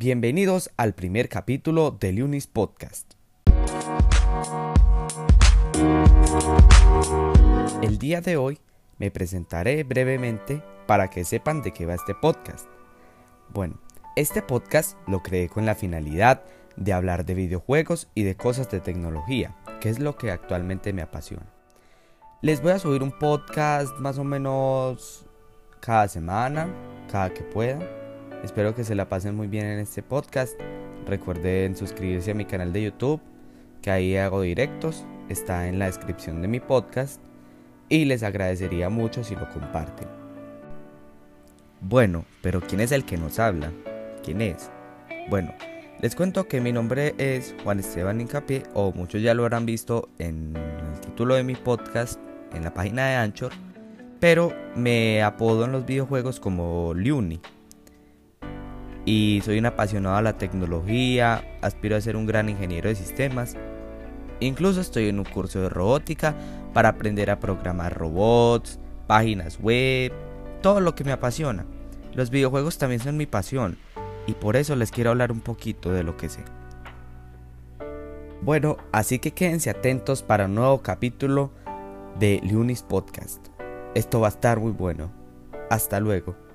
Bienvenidos al primer capítulo de Lunis Podcast. El día de hoy me presentaré brevemente para que sepan de qué va este podcast. Bueno, este podcast lo creé con la finalidad de hablar de videojuegos y de cosas de tecnología, que es lo que actualmente me apasiona. Les voy a subir un podcast más o menos cada semana, cada que pueda. Espero que se la pasen muy bien en este podcast. Recuerden suscribirse a mi canal de YouTube, que ahí hago directos, está en la descripción de mi podcast y les agradecería mucho si lo comparten. Bueno, pero ¿quién es el que nos habla? ¿Quién es? Bueno, les cuento que mi nombre es Juan Esteban Incapié, o muchos ya lo habrán visto en el título de mi podcast, en la página de Anchor, pero me apodo en los videojuegos como Liuni. Y soy un apasionado a la tecnología, aspiro a ser un gran ingeniero de sistemas. Incluso estoy en un curso de robótica para aprender a programar robots, páginas web, todo lo que me apasiona. Los videojuegos también son mi pasión y por eso les quiero hablar un poquito de lo que sé. Bueno, así que quédense atentos para un nuevo capítulo de Lunis Podcast. Esto va a estar muy bueno. Hasta luego.